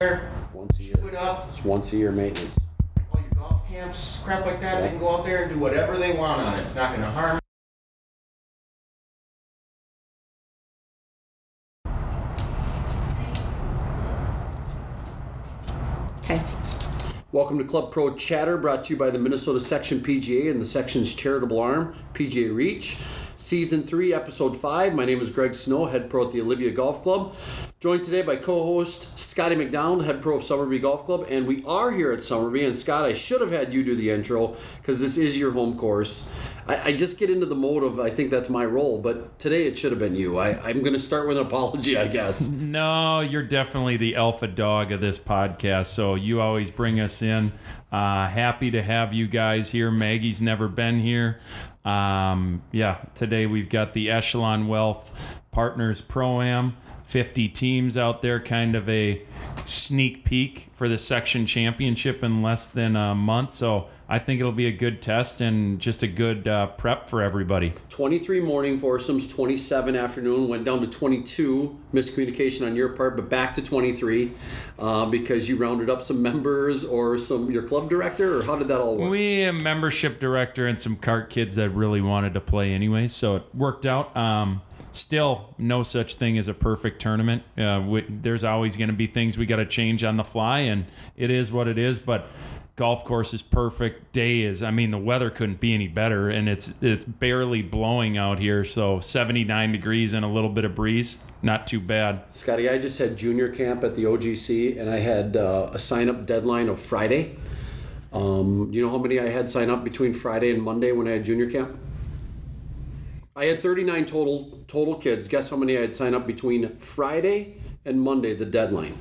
there, Once a year. shoot it up, It's once a year maintenance. all your golf camps, crap like that. They can go out there and do whatever they want on it. It's not gonna harm. Okay. Welcome to Club Pro Chatter, brought to you by the Minnesota Section PGA and the section's charitable arm, PGA Reach. Season 3, Episode 5. My name is Greg Snow, head pro at the Olivia Golf Club. Joined today by co host Scotty McDonald, head pro of Somerby Golf Club. And we are here at Somerby. And Scott, I should have had you do the intro because this is your home course. I, I just get into the mode of I think that's my role, but today it should have been you. I, I'm going to start with an apology, I guess. No, you're definitely the alpha dog of this podcast. So you always bring us in. Uh, happy to have you guys here. Maggie's never been here. Um, yeah, today we've got the Echelon Wealth Partners Pro Am. 50 teams out there, kind of a sneak peek for the section championship in less than a month. So I think it'll be a good test and just a good uh, prep for everybody. 23 morning foursomes, 27 afternoon, went down to 22. Miscommunication on your part, but back to 23 uh, because you rounded up some members or some your club director, or how did that all work? We a membership director and some cart kids that really wanted to play anyway, so it worked out. Um, still, no such thing as a perfect tournament. Uh, we, there's always going to be things we got to change on the fly, and it is what it is. But golf course is perfect. Day is, I mean, the weather couldn't be any better, and it's it's barely blowing out here, so 79 degrees and a little bit of breeze, not too bad. Scotty, I just had junior camp at the OGC, and I had uh, a sign up deadline of Friday. Um, you know how many I had sign up between Friday and Monday when I had junior camp? I had 39 total total kids. Guess how many I had sign up between Friday and Monday? The deadline.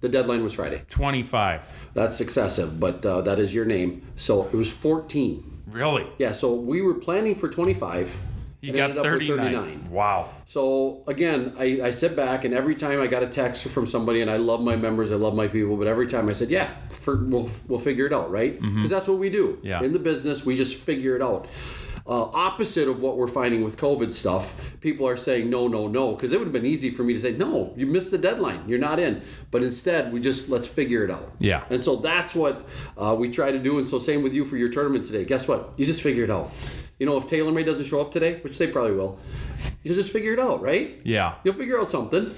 The deadline was Friday. 25. That's excessive, but uh, that is your name. So it was 14. Really? Yeah, so we were planning for 25. You got ended up with 39. Wow. So again, I, I sit back and every time I got a text from somebody, and I love my members, I love my people, but every time I said, "Yeah, for, we'll we'll figure it out, right?" Because that's what we do Mm-hmm. Yeah. in the business. We just figure it out. Uh, opposite of what we're finding with COVID stuff, people are saying no, no, no, because it would have been easy for me to say no. You missed the deadline. You're not in. But instead, we just let's figure it out. Yeah. And so that's what uh, we try to do. And so same with you for your tournament today. Guess what? You just figure it out. You know, if TaylorMade doesn't show up today, which they probably will, you just figure it out, right? Yeah. You'll figure out something.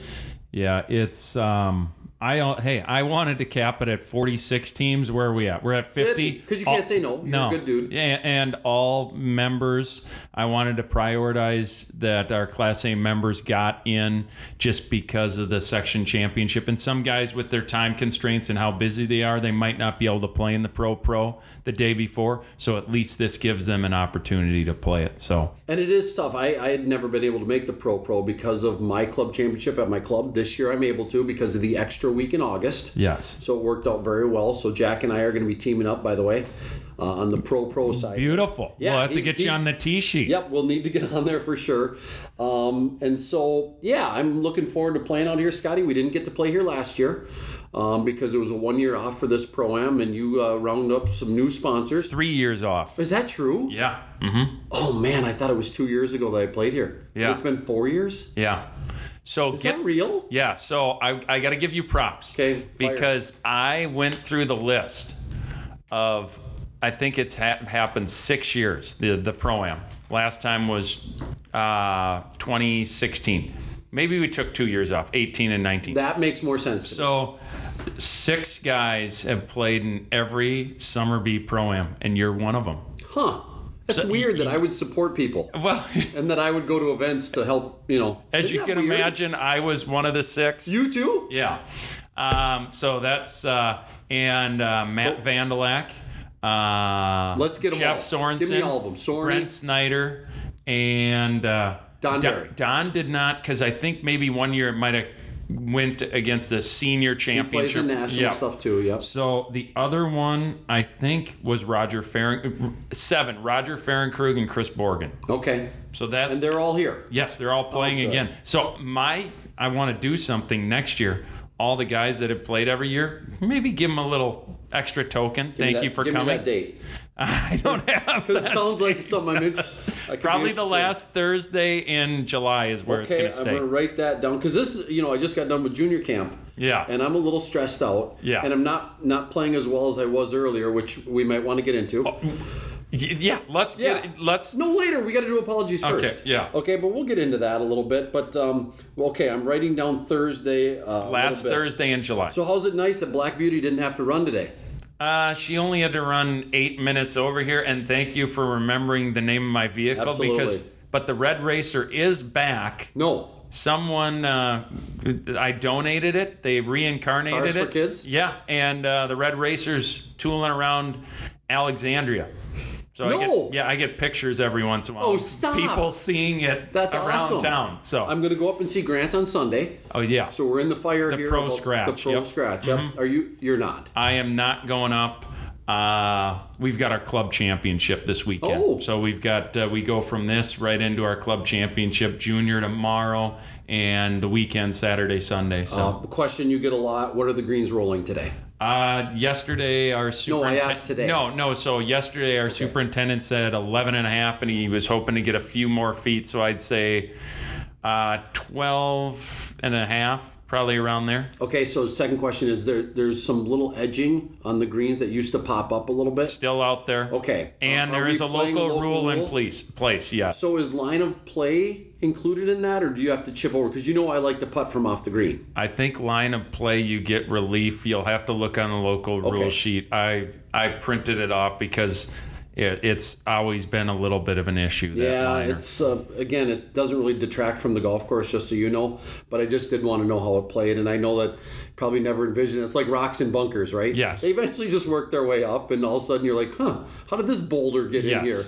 Yeah, it's um I uh, hey, I wanted to cap it at 46 teams. Where are we at? We're at 50. Because you can't say no. You're a no. good dude. Yeah, and all members. I wanted to prioritize that our Class A members got in just because of the section championship. And some guys, with their time constraints and how busy they are, they might not be able to play in the Pro Pro the day before. So at least this gives them an opportunity to play it. So And it is tough. I, I had never been able to make the Pro Pro because of my club championship at my club. This year I'm able to because of the extra week in August. yes, So it worked out very well. So Jack and I are going to be teaming up, by the way, uh, on the Pro Pro side. beautiful. Yeah, we'll have he- to get he- you on the tee sheet. Yep, we'll need to get on there for sure. Um, and so, yeah, I'm looking forward to playing out here, Scotty. We didn't get to play here last year um, because it was a one year off for this pro am, and you uh, round up some new sponsors. Three years off. Is that true? Yeah. Mm-hmm. Oh man, I thought it was two years ago that I played here. Yeah. it's been four years. Yeah. So Is get that real? yeah. So I I got to give you props. Okay, fire. Because I went through the list of I think it's ha- happened six years. The the pro am last time was uh, 2016. Maybe we took two years off, 18 and 19. That makes more sense. To me. So six guys have played in every Somerby pro am, and you're one of them. Huh? That's weird that I would support people Well. and that I would go to events to help. You know, As you can weird? imagine, I was one of the six. You too? Yeah. Um, so that's uh, and uh, Matt Vandalak. Uh, Let's get 'em Jeff all. Sorensen. Give me all of 'em. Sorny. Brent Snyder and uh, Don Don, Don did not because I think maybe one year it might have went against the senior championship. He Plays in national Yeah. stuff too. Yep. So the other one I think was Roger Farring. Seven. Roger Farringkrug and Chris Borgen. Okay. So that's And they're all here. Yes, they're all playing good. again. So my I want to do something next year. All the guys that have played every year, maybe give them a little extra token. Give Thank that- you for give Me coming. that date. I don't have Because it sounds like something I'm interested. Probably the last Thursday in July is where Okay, it's going to stay. I'm going gonna write that down because this, you know, I just got done with junior camp. Yeah. And I'm a little stressed out. Yeah. And I'm not not playing as well as I was earlier, which we might want to get into. Y- Yeah, let's Yeah. get let's No, later. We got to do apologies Okay, first. yeah. Okay, but we'll get into that a little bit. But um, well, okay, I'm writing down Thursday. Uh, last. Thursday in July. So how's it nice that Black Beauty didn't have to run today? Uh, she only had to run eight minutes over here, and thank you for remembering the name of my vehicle Absolutely. because. But the Red Racer is back. No. Someone, uh, I donated it. They reincarnated Cars it. for Kids? Yeah, and uh, the Red Racer's tooling around Alexandria. So I No. get, yeah, I get pictures every once in a while. Oh, stop. People seeing it That's around awesome. town. So, I'm going to go up and see Grant on Sunday. oh yeah, So we're in the fire The here. pro scratch, The pro yep. Mm-hmm. scratch. Yep. Are you? You're not. I am not going up. Uh, we've got our club championship this weekend. Oh. So we've got uh, we go from this right into our club championship junior tomorrow and the weekend Saturday Sunday. Uh, So question you get a lot. What are the greens rolling today? Uh, yesterday our No, I superintendent asked today. No, no, so yesterday our superintendent said 11 and a half and he was hoping to get a few more feet, so I'd say uh, 12 and a half probably around there. Okay, so the second question is there. There's some little edging on the greens that used to pop up a little bit. Still out there. Okay. And there is a playing local, rule in place. Place, yes. So is line of play included in that, or do you have to chip over? Because you know I like to putt from off the green. I think line of play you get relief. You'll have to look on the local Okay. rule sheet. I I printed it off because it, it's always been a little bit of an issue. That Yeah, liner. it's uh, again, it doesn't really detract from the golf course, just so you know. But I just did want to know how it played, and I know that probably never envisioned. It's like rocks and bunkers, right? Yes. They eventually just work their way up, and all of a sudden you're like, huh, how did this boulder get in here?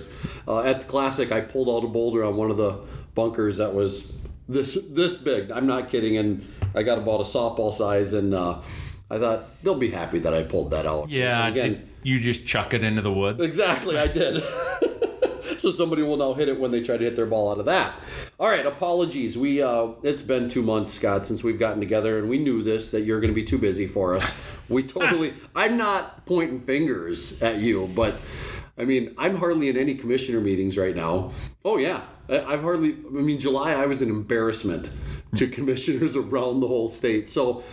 Uh, at the classic, I pulled out a boulder on one of the bunkers that was this this big. I'm not kidding, and I got about a softball size, and uh, I thought they'll be happy that I pulled that out. yeah. again. did you just chuck it into the woods? Exactly, I did. so somebody will now hit it when they try to hit their ball out of that. All right, apologies. We uh, it's been two months, Scott, since we've gotten together, and we knew this that you're going to be too busy for us. We totally. I'm not pointing fingers at you, but I mean, I'm hardly in any commissioner meetings right now. Oh yeah, I've hardly. I mean, July I was an embarrassment to commissioners around the whole state. So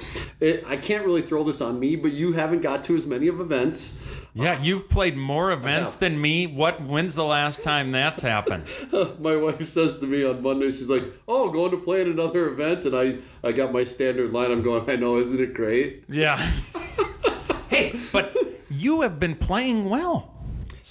it, I can't really throw this on me, but you haven't got to as many of events. Yeah, you've played more events than me. What? When's the last time that's happened? my wife says to me on Monday, she's like, "Oh, going to play at another event," and I I got my standard line. I'm going, I know, isn't it great? Yeah. hey, but you have been playing well,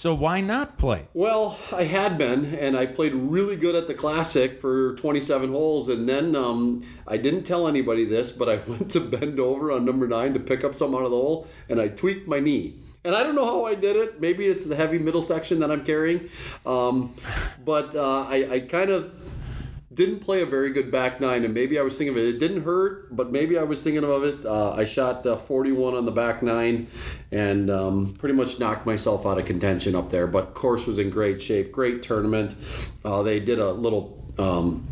so why not play? Well, I had been, and I played really good at the classic for 27 holes, and then um, I didn't tell anybody this, but I went to bend over on number nine to pick up something out of the hole, and I tweaked my knee. And I don't know how I did it. Maybe it's the heavy middle section that I'm carrying, um, but uh, I, I kind of didn't play a very good back nine, and maybe I was thinking of it. It didn't hurt, but maybe I was thinking of it. Uh, I shot uh, 41 on the back nine, and um, pretty much knocked myself out of contention up there. But course was in great shape, great tournament. Uh, they did a little. Um,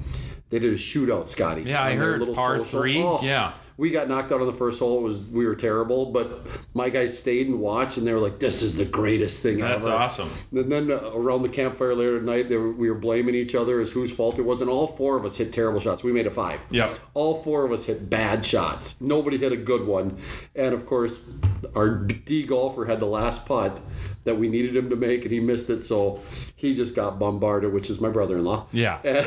they did a shootout, Scotty. Yeah, I heard little par social. three. Oh, Yeah. We got knocked out on the first hole. It was we were terrible, but my guys stayed and watched, and they were like, "This is the greatest thing That's ever." That's awesome. And then uh, around the campfire later at night, they were, we were blaming each other as whose fault it was, and all four of us hit terrible shots. We made a five. Yep. All four of us hit bad shots. Nobody hit a good one, and of course, our D golfer had the last putt that we needed him to make, and he missed it, so he just got bombarded, which is my brother-in-law. Yeah.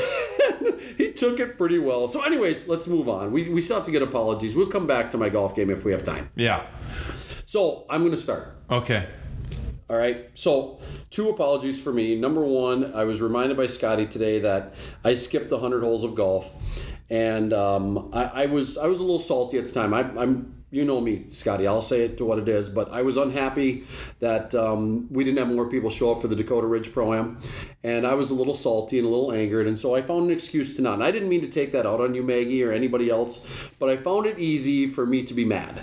And he took it pretty well. So, anyways, let's move on. We, we still have to get apologies. We'll come back to my golf game if we have time. Yeah. So, I'm going to start. Okay. All right. So, two apologies for me. Number one, I was reminded by Scotty today that I skipped the hundred holes of golf, and um, I, I was I was a little salty at the time. I, I'm you know me, Scotty. I'll say it to what it is, but I was unhappy that um, we didn't have more people show up for the Dakota Ridge Pro Am, and I was a little salty and a little angered, and so I found an excuse to not. And I didn't mean to take that out on you, Maggie, or anybody else, but I found it easy for me to be mad.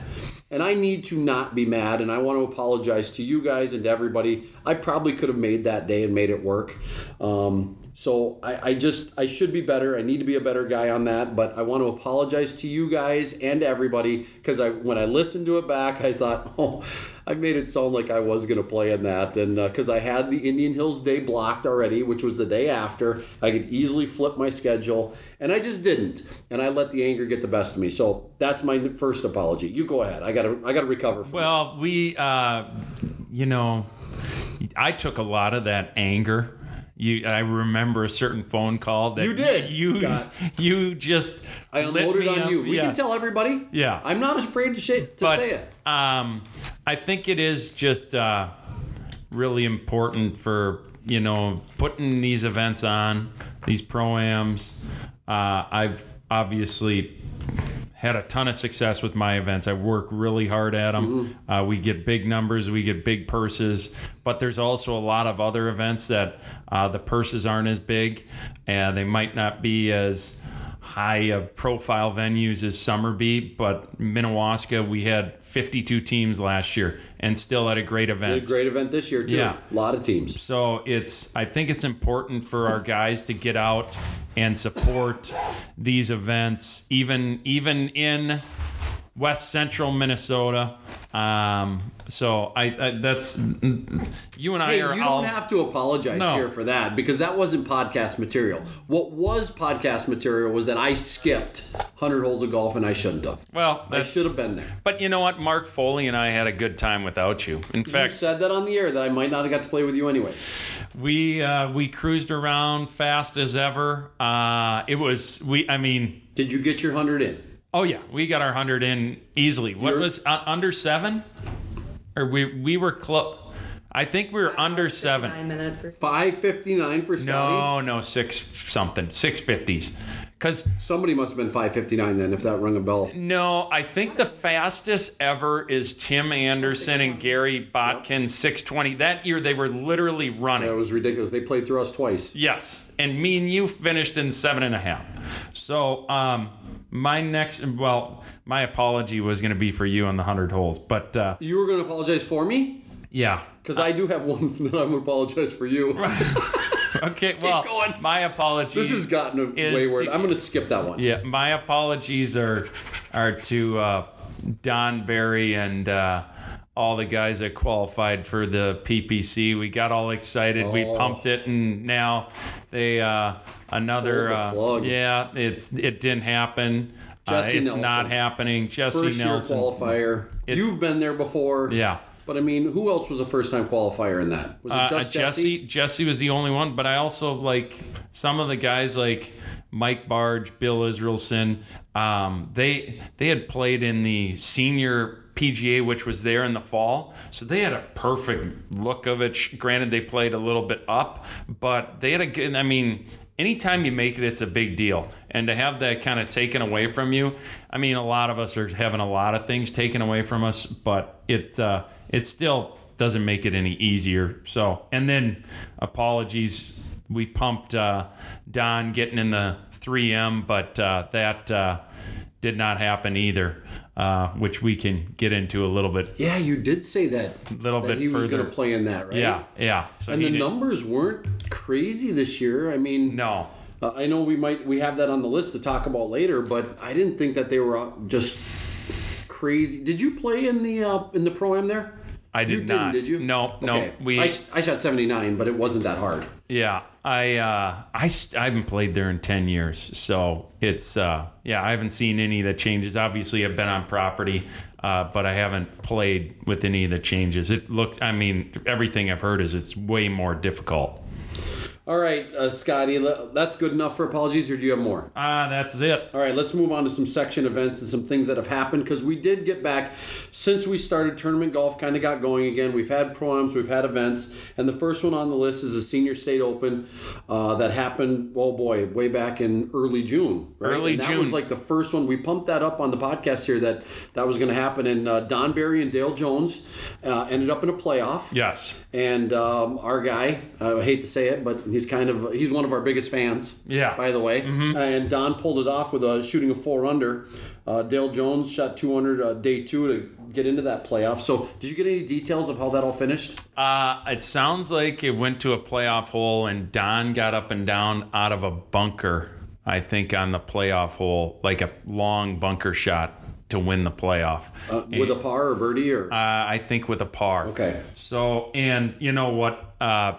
And I need to not be mad, and I want to apologize to you guys and to everybody. I probably could have made that day and made it work. Um, So I, I just I should be better. I need to be a better guy on that. But I want to apologize to you guys and everybody because I when I listened to it back, I thought, oh, I made it sound like I was gonna play in that, and because uh, I had the Indian Hills day blocked already, which was the day after, I could easily flip my schedule, and I just didn't, and I let the anger get the best of me. So that's my first apology. You go ahead. I gotta I gotta recover. Well, we, uh, you know, I took a lot of that anger. You, I remember a certain phone call that You did, You, Scott. you just I unloaded on up. you. We can tell everybody. Yeah. I'm not afraid to, say, to but say it. um, I think it is just uh, really important for you know putting these events on these proams. Uh, I've obviously had a ton of success with my events. I work really hard at them. Uh, we get big numbers, we get big purses, but there's also a lot of other events that uh, the purses aren't as big and they might not be as high of profile venues as Somerby, but Minnewaska, we had 52 teams last year and still had a great event. A great event this year too. Yeah. A lot of teams. So it's I think it's important for our guys to get out and support these events, even even in West Central Minnesota. Um, so I, I that's you and I Hey, are you all don't have to apologize No. here for that because that wasn't podcast material. What was podcast material was that I skipped 100 holes of golf and I shouldn't have. well. I should have been there. but you know what? Mark Foley and I had a good time without you. In fact, You said that on the air that I might not have got to play with you anyways. we uh, we cruised around fast as ever. Uh, it was we. I mean. Did you get your 100 in? Oh yeah, we got our hundred in easily. What You're- was uh, under seven? Or we we were close. I think we were under seven. Nine minutes or so. 559 for Scotty? No, no, six something, six fifties. Because Somebody must have been 559 then if that rung a bell. no, I think the fastest ever is Tim Anderson and Gary Botkin, six twenty. That year they were literally running. That was ridiculous. They played through us twice. Yes, and me and you finished in seven and a half. So, um, my next, well, my apology was going to be for you on the hundred holes, but uh, You were going to apologize for me? yeah, Because I do have one that I'm going to apologize for you. Okay, well, going. my apologies. This has gotten wayward. to- I'm going to skip that one. yeah, my apologies are are to uh, Don Berry and uh, all the guys that qualified for the PPC. We got all excited. We Oh. pumped it, and now they uh, another. Uh, yeah, it's it didn't happen. Uh, it's Nelson. not happening. Jesse First year qualifier. It's- You've been there before. Yeah. But I mean, who else was a first time qualifier in that? Was it Uh, just uh, Jesse? Jesse? Jesse was the only one, but I also like some of the guys like Mike Barge, Bill Israelson. Um, they they had played in the senior PGA, which was there in the fall, so they had a perfect look of it. Granted, they played a little bit up, but they had a good. I mean. Anytime you make it, it's a big deal. And to have that kind of taken away from you, I mean, a lot of us are having a lot of things taken away from us, but it uh, it still doesn't make it any easier. So, and then apologies. We pumped uh, Don getting in the 3M, but uh, that uh, did not happen either, uh, which we can get into a little bit, yeah, you did say that. A little that bit he was going to play in that, right? Yeah, yeah. So And the did- numbers weren't crazy this year. I mean, No, uh, I know we might we have that on the list to talk about later, but I didn't think that they were uh, just crazy. Did you play in the uh, in the pro am there? I did you didn't, not. did you? No, no. Okay. We I, I shot 79, but it wasn't that hard. Yeah, I uh, I, I haven't played there in ten years, so it's uh, yeah I haven't seen any of the changes. Obviously, I've been on property, uh, but I haven't played with any of the changes. It looks, I mean, everything I've heard is it's way more difficult. All right, uh, Scotty, that's good enough for apologies, or do you have more? Ah, that's it. All right, let's move on to some section events and some things that have happened because we did get back since we started tournament golf, kind of got going again. We've had proams, we've had events, and the first one on the list is the Senior State Open uh, that happened, oh boy, way back in early June. Right? Early and that June. was like the first one. We pumped that up on the podcast here that that was going to happen, and uh, Don Berry and Dale Jones uh, ended up in a playoff. Yes. And um, our guy, I hate to say it, but He's kind of he's one of our biggest fans. Yeah. By the way, and Don pulled it off with a shooting a four under. Uh, Dale Jones shot 200 uh, day two to get into that playoff. So, did you get any details of how that all finished? Uh, it sounds like it went to a playoff hole, and Don got up and down out of a bunker. I think on the playoff hole, like a long bunker shot to win the playoff. Uh, with a par or birdie or? Uh, I think with a par. Okay. So, and you know what? Uh,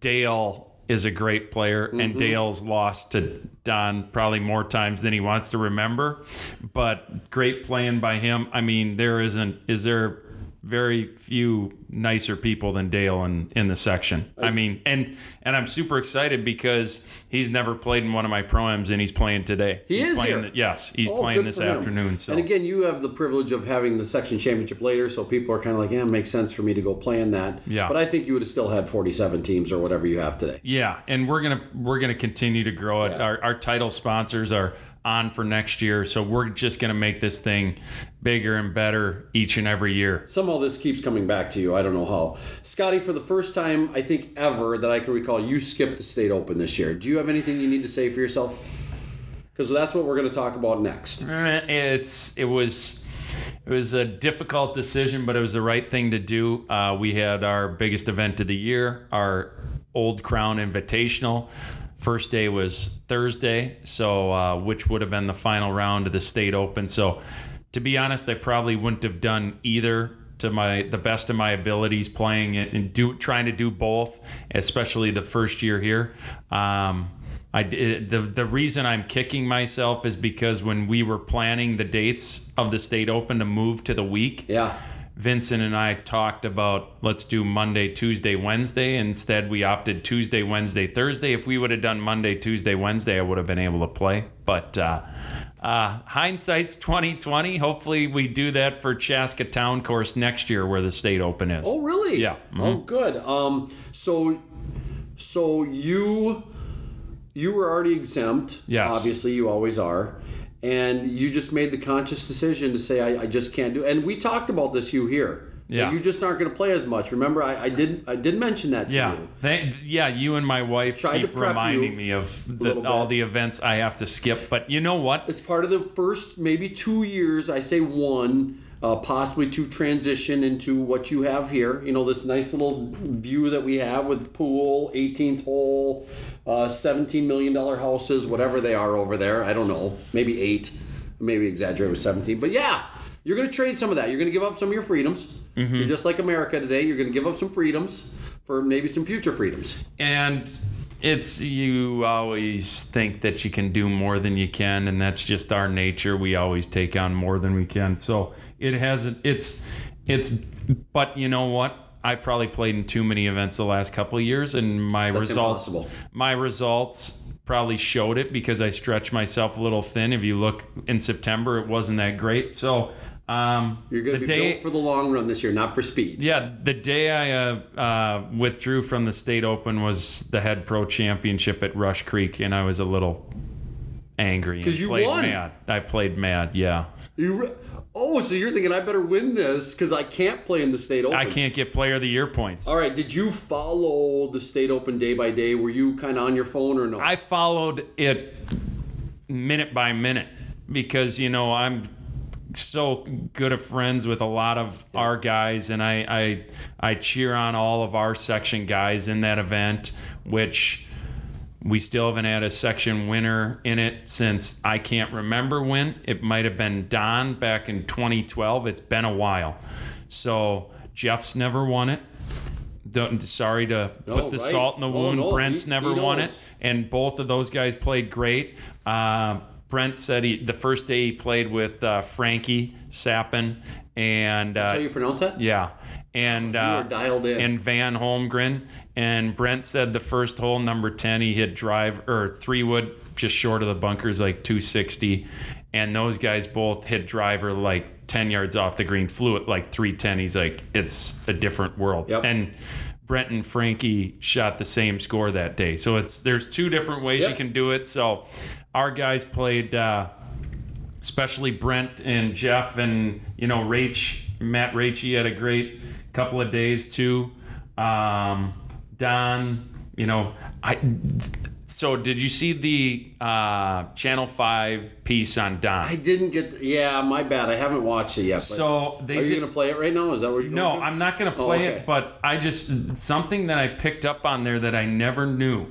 Dale is a great player, and mm-hmm. Dale's lost to Don probably more times than he wants to remember. But great playing by him. I mean, there isn't, is there very few nicer people than Dale in, in the section. I mean, and and I'm super excited because he's never played in one of my proms and he's playing today. He He's is playing here. the- yes, he's Oh, playing this afternoon. So And again, you have the privilege of having the section championship later, so people are kind of like, yeah, it makes sense for me to go play in that. Yeah. But I think you would have still had 47 teams or whatever you have today. Yeah, and we're gonna we're gonna continue to grow it. Yeah. Our, our title sponsors are on for next year, so we're just gonna make this thing bigger and better each and every year. Somehow this keeps coming back to you. I don't know how. Scotty, for the first time, I think ever that I can recall, you skipped the state open this year. Do you have anything you need to say for yourself? Because that's what we're going to talk about next. Eh, It's it was it was a difficult decision, but it was the right thing to do. Uh, we had our biggest event of the year, our Old Crown Invitational. First day was Thursday, so uh, which would have been the final round of the state open. So, to be honest, I probably wouldn't have done either to my the best of my abilities playing and do trying to do both, especially the first year here. Um, I the the reason I'm kicking myself is because when we were planning the dates of the state open to move to the week, Yeah. Vincent and I talked about let's do Monday, Tuesday, Wednesday. Instead, we opted Tuesday, Wednesday, Thursday. If we would have done Monday, Tuesday, Wednesday, I would have been able to play. But uh, uh, hindsight's twenty twenty. Hopefully, we do that for Chaska Town Course next year, where the state open is. Oh, really? Yeah. Oh, good. Um, so, so you you were already exempt. Yes. Obviously, you always are. And you just made the conscious decision to say, I, I just can't do. And we talked about this, you here. Yeah. You just aren't going to play as much. Remember, I, I did I did mention that to Yeah, you. Thank- yeah. You and my wife Tried keep reminding me of the, all the events I have to skip. But you know what? It's part of the first maybe two years. I say one, uh, possibly to transition into what you have here. You know, this nice little view that we have with pool, 18th hole, uh, 17 million dollar houses, whatever they are over there. I don't know, maybe eight, maybe exaggerate with 17. But yeah, you're going to trade some of that. You're going to give up some of your freedoms. You're just like America today. You're going to give up some freedoms for maybe some future freedoms. And it's you always think that you can do more than you can, and that's just our nature. We always take on more than we can. So it hasn't. It's it's. But you know what? I probably played in too many events the last couple of years, and my That's results. impossible. My results probably showed it because I stretched myself a little thin. If you look in September, it wasn't that great. So. Um, You're going the to be day, built for the long run this year, not for speed. yeah, the day I uh, uh, withdrew from the state open was the head pro championship at Rush Creek, and I was a little angry. 'Cause Because you played won. Mad. I played mad. Yeah, You re- oh, so you're thinking I better win this because I can't play in the state open. I can't get player of the year points. All right, did you follow the state open day by day? Were you kind of on your phone or no? I followed it minute by minute because you know I'm so good of friends with a lot of our guys, and I, I I cheer on all of our section guys in that event, which we still haven't had a section winner in it since I can't remember when. It might have been Don back in 2012. It's been a while, so Jeff's never won it. Don't, sorry to No, put the right. salt in the Oh, wound. no, Brent's he- never he won it and both of those guys played great. Uh, Brent said he the first day he played with uh, Frankie Sappin and That's how uh, you pronounce that? yeah, and uh, dialed in. and Van Holmgren and Brent said the first hole number ten he hit drive or three wood just short of the bunkers like 260, and those guys both hit driver like 10 yards off the green, flew it like 310. He's like it's a different world Yep. and. Brent and Frankie shot the same score that day. So it's there's two different ways Yep. you can do it. So our guys played, uh, especially Brent and Jeff and you know Rach, Matt Rachy had a great couple of days too. Um, Don, you know, I. So did you see the uh, Channel Five piece on Don? I didn't get. Yeah, my bad. I haven't watched it yet. So they are you gonna play it right now? Is that what you're No, going to? I'm not going to Oh, play okay. it, but I just something that I picked up on there that I never knew.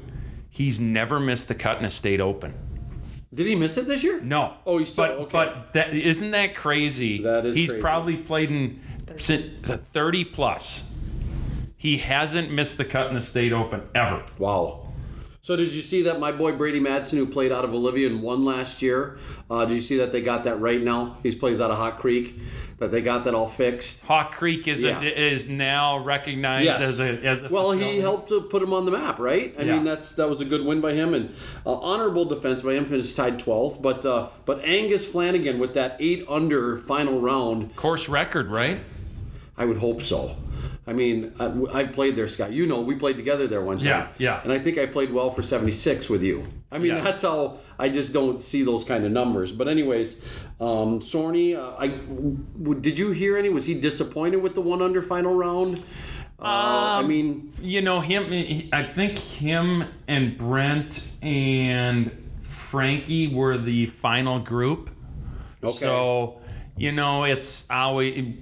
He's never missed the cut in a state open. Did he miss it this year? No. Oh, he's still- but okay. but that isn't that crazy? That is He's crazy. probably played in 30 plus. He hasn't missed the cut in the state open ever. Wow. So did you see that my boy Brady Madsen, who played out of Olivia and won last year? Uh, did you see that they got that right now? He plays out of Hawk Creek. That they got that all fixed. Hawk Creek is Yeah. a, is now recognized Yes. as a as a well, he helped to put him on the map, right? I Yeah. mean, that's that was a good win by him and uh, honorable defense by him. Finished tied 12th, but uh, but Angus Flanagan with that eight under final round, course record, right? I would hope so. I mean, I, I played there, Scott. You know, we played together there one time. Yeah, yeah. And I think I played well for 76 with you. I mean, Yes. that's how I just don't see those kind of numbers. But anyways, um, Sorny, uh, I w- did you hear any? Was he disappointed with the one under final round? Uh, I Um, mean, You know him. I think him and Brent and Frankie were the final group. Okay. So you know it's always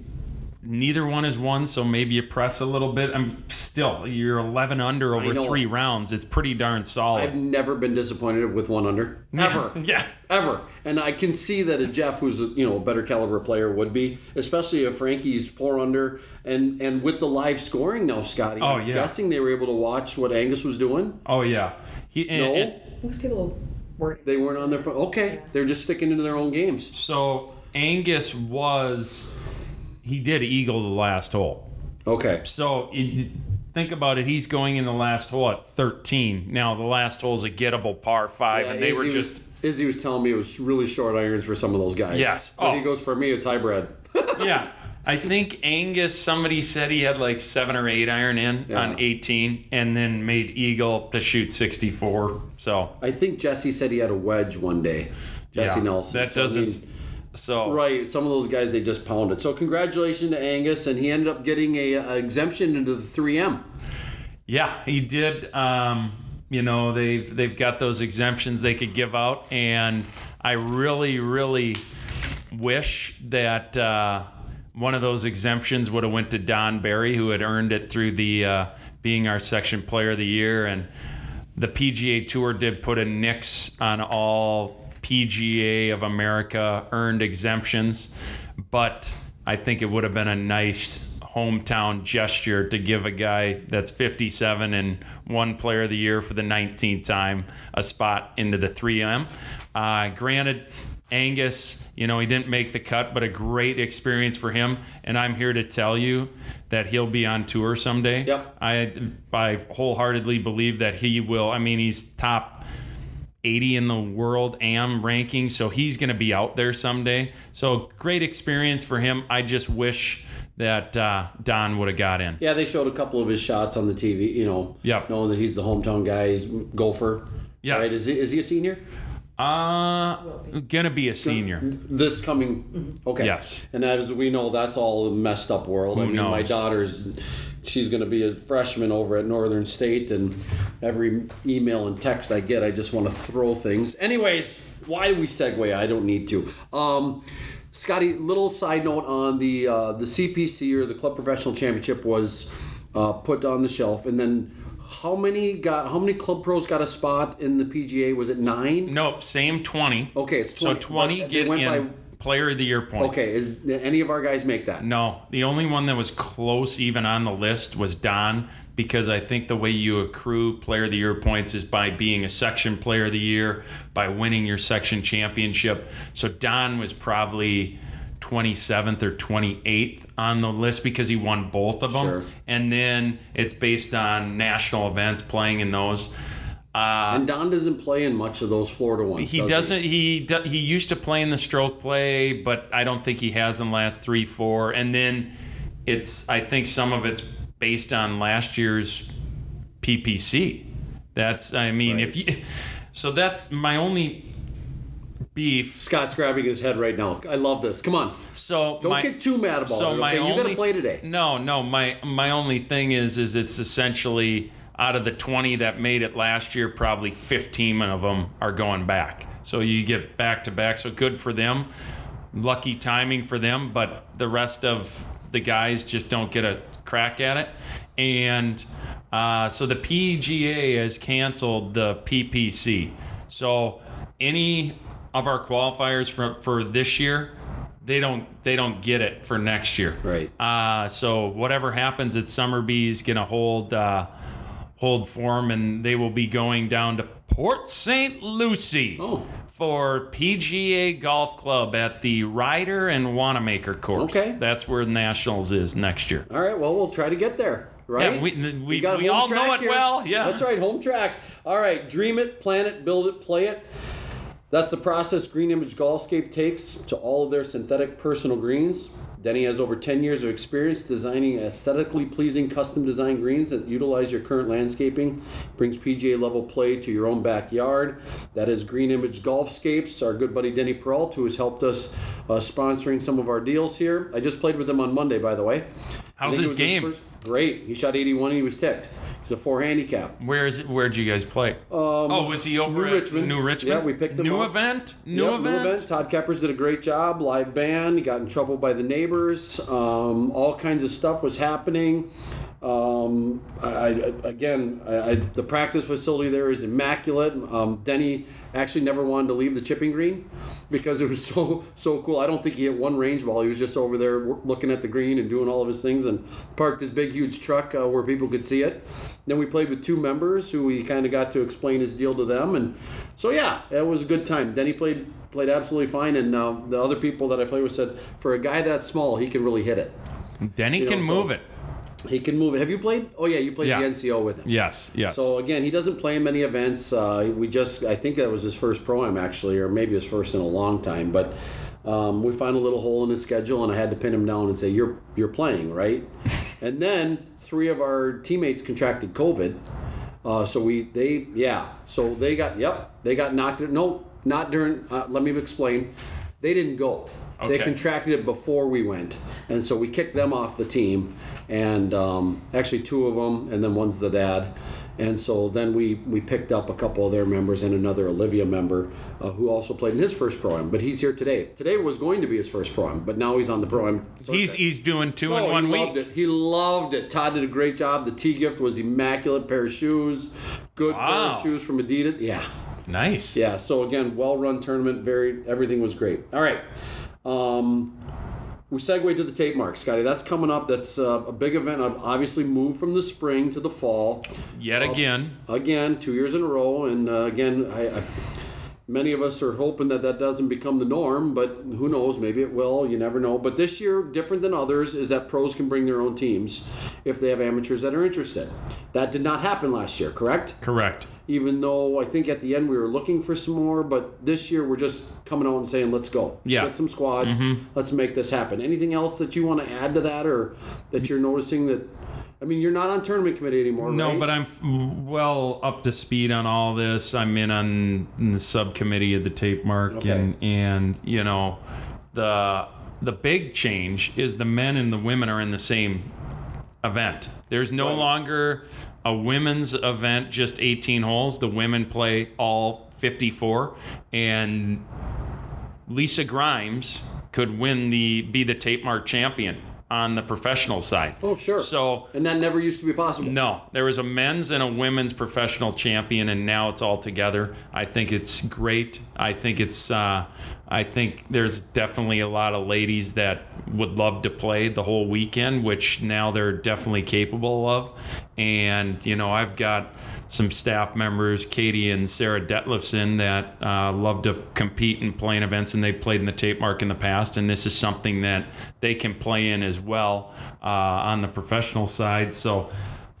neither one has won. So maybe you press a little bit. I'm still you're 11 under over three rounds. It's pretty darn solid. I've never been disappointed with one under ever. yeah. Ever, and I can see that a Jeff, who's a, you know a better caliber player, would be, especially if Frankie's four under, and and with the live scoring now, Scotty. Oh, I'm yeah. guessing they were able to watch what Angus was doing. Oh yeah. He, and- No, and- Most people weren't. they weren't on their phone. Okay, they're just sticking into their own games. so Angus was he did eagle the last hole. Okay, So it, think about it. He's going in the last hole at 13. Now the last hole is a gettable par five, and they were just was, Izzy was telling me it was really short irons for some of those guys. Yes. but Oh. he goes for me. It's hybrid. yeah. I think Angus. Somebody said he had like seven or eight iron in Yeah. on 18, and then made eagle to shoot 64. So I think Jesse said he had a wedge one day. Jesse yeah, Nelson. That doesn't. mean, so Right, some of those guys they just pounded. So congratulations to Angus, and he ended up getting a, a exemption into the 3M. Yeah, he did. Um, you know, they've they've got those exemptions they could give out, and I really, really wish that uh, one of those exemptions would have went to Don Berry, who had earned it through the uh, being our section player of the year, and the PGA Tour did put a nix on all PGA of America earned exemptions, but I think it would have been a nice hometown gesture to give a guy that's 57 and one player of the year for the 19th time a spot into the 3M. Uh, granted, Angus, you know, he didn't make the cut, but a great experience for him. And I'm here to tell you that he'll be on tour someday. Yep. I, I wholeheartedly believe that he will. I mean, he's top 80 in the world AM ranking, so he's going to be out there someday. So great experience for him. I just wish that uh, Don would have got in. Yeah, they showed a couple of his shots on the TV. You know, Yep. knowing that he's the hometown guy, he's golfer. Yeah, Right? Is he, is he a senior? Uh, gonna be a senior. This coming. Okay. Yes. And as we know, that's all a messed up world. I Who mean, my daughter's. She's going to be a freshman over at Northern State, and every email and text I get, I just want to throw things. Anyways, why do we segue? I don't need to. Um, Scotty, little side note on the uh, the CPC or the Club Professional Championship was uh, put on the shelf, and then how many got? How many club pros got a spot in the PGA? Was it nine? Nope, same 20. Okay, it's twenty. So 20. 20 But they get in by- player of the year points. Okay, is any of our guys make that? No, the only one that was close even on the list was Don because I think the way you accrue player of the year points is by being a section player of the year, by winning your section championship. So Don was probably 27th or 28th on the list because he won both of them. Sure. And then it's based on national events playing in those. Uh, And Don doesn't play in much of those Florida ones. he does doesn't. He do, he used to play in the stroke play, but I don't think he has in the last three, four. And then it's. I think some of it's based on last year's PPC. That's. I mean, if you. So that's my only beef. Scott's grabbing his head right now. I love this. Come on. So Don't my, get too mad about so it. my Okay, you only, got to play today. No, no. My my only thing is is it's essentially out of the 20 that made it last year, probably 15 of them are going back. So you get back to back. So good for them. Lucky timing for them, but the rest of the guys just don't get a crack at it. And uh, so the PGA has canceled the PPC. So any of our qualifiers for, for this year, they don't they don't get it for next year. Right. Uh, so whatever happens at Somerby is gonna hold uh, hold form, and they will be going down to Port St. Lucie Oh. for PGA Golf Club at the Ryder and Wanamaker course. Okay. that's where Nationals is next year. All right. Well, we'll try to get there. Right. Yeah, we- we- got we all know it well, yeah. That's right. Home track. All right. Dream it, plan it, build it, play it. That's the process Green Image Golfscape takes to all of their synthetic personal greens. Denny has over 10 years of experience designing aesthetically pleasing custom design greens that utilize your current landscaping, brings PGA level play to your own backyard. That is Green Image Golfscapes, our good buddy Denny Peralt, who has helped us uh, sponsoring some of our deals here. I just played with him on Monday, by the way. How's his game? first- great. He shot 81 and he was ticked. He's a four handicap. Where is it? Where'd you guys play? oh, was he over Um, New at Richmond. New Richmond? Yeah, we picked him New up. event. New Yep, event. Todd Keppers did a great job. Live band. He got in trouble by the neighbors. Um, all kinds of stuff was happening. Um, I, again, I, I, the practice facility there is immaculate. Um, Denny actually never wanted to leave the chipping green because it was so so cool. I don't think he hit one range ball. He was just over there looking at the green and doing all of his things and parked his big huge truck uh, where people could see it. Then we played with two members who we kind of got to explain his deal to them, and so yeah, it was a good time. Denny played played absolutely fine, and uh, the other people that I played with said for a guy that small, he can really hit it. Denny You know, can so- move it. He can move it. Have you played? Oh yeah, you played Yeah. the NCO with him. Yes. Yes. So again, he doesn't play in many events. Uh, we just, I think that was his first pro am actually, or maybe his first in a long time. But um, we found a little hole in his schedule, and I had to pin him down and say, "You're you're playing, right?" and then three of our teammates contracted COVID. Uh, so we they yeah, so they got yep, they got knocked. No, not during. Uh, let me explain. They didn't go. They contracted it before we went, and so we kicked them off the team, and um, actually two of them, and then one's the dad, and so then we we picked up a couple of their members and another Olivia member uh, who also played in his first pro am, but he's here today. Today was going to be his first pro am, but now he's on the pro am. he's he's doing two in one he week. loved it. He loved it. Todd did a great job. The tee gift was immaculate. Pair of shoes, good pair of shoes from Adidas. Yeah, Nice. yeah. So again, well-run tournament. Very everything was great. All right. Um, we segue to the Tapemark, Scotty. That's coming up. That's uh, a big event. I've obviously moved from the spring to the fall Yet again. again, two years in a row. And uh, again, I, I, many of us are hoping that that doesn't become the norm, but who knows? Maybe it will. You never know. But this year, different than others, is that pros can bring their own teams if they have amateurs that are interested. That did not happen last year, correct? Correct. Even though I think at the end we were looking for some more, but this year we're just coming out and saying, let's go. Yeah. Get some squads. Mm-hmm. Let's make this happen. Anything else that you want to add to that or that you're noticing that? I mean, you're not on tournament committee anymore, No, right? but I'm well up to speed on all this. I'm in on the subcommittee of the Tapemark, Okay. and and you know, the the big change is the men and the women are in the same event. There's no Right. longer a women's event, just 18 holes. The women play all 54, and Lisa Grimes could win the be the Tapemark champion on the professional side. Oh, sure. So and that never used to be possible. no, there was a men's and a women's professional champion, and now it's all together. I think it's great. I think it's. Uh, I think there's definitely a lot of ladies that would love to play the whole weekend, which now they're definitely capable of. And you know, I've got some staff members, Katie and Sarah Detlefson, that uh, love to compete and play in events, and they've played in the Tapemark in the past. And this is something that they can play in as well uh, on the professional side. So.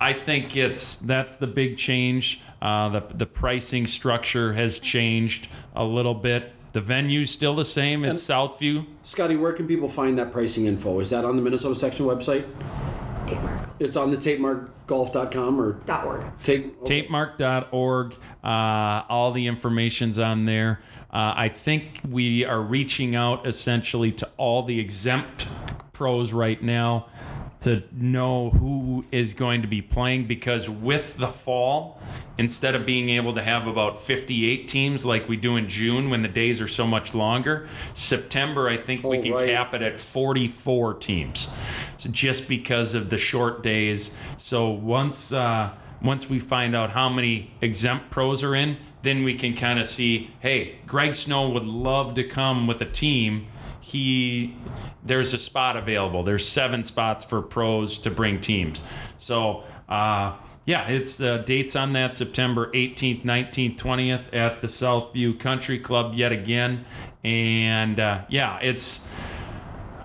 I think it's that's the big change. Uh, the the pricing structure has changed a little bit. The venue's still the same. It's Southview. Scotty, where can people find that pricing info? Is that on the Minnesota section website? Tapemark. It's on the tapemarkgolf.com or Dot org. tape. okay. Tapemark.org. Uh, all the information's on there. Uh, I think we are reaching out essentially to all the exempt pros right now to know who is going to be playing because with the fall, instead of being able to have about 58 teams like we do in June when the days are so much longer, September I think we Oh, can right. cap it at 44 teams. So just because of the short days. So once uh, once we find out how many exempt pros are in, then we can kind of see, hey, Greg Snow would love to come with a team. He there's a spot available. There's seven spots for pros to bring teams. So uh, yeah, it's uh, dates on that September 18th, 19th, 20th at the Southview Country Club yet again, and uh, yeah, it's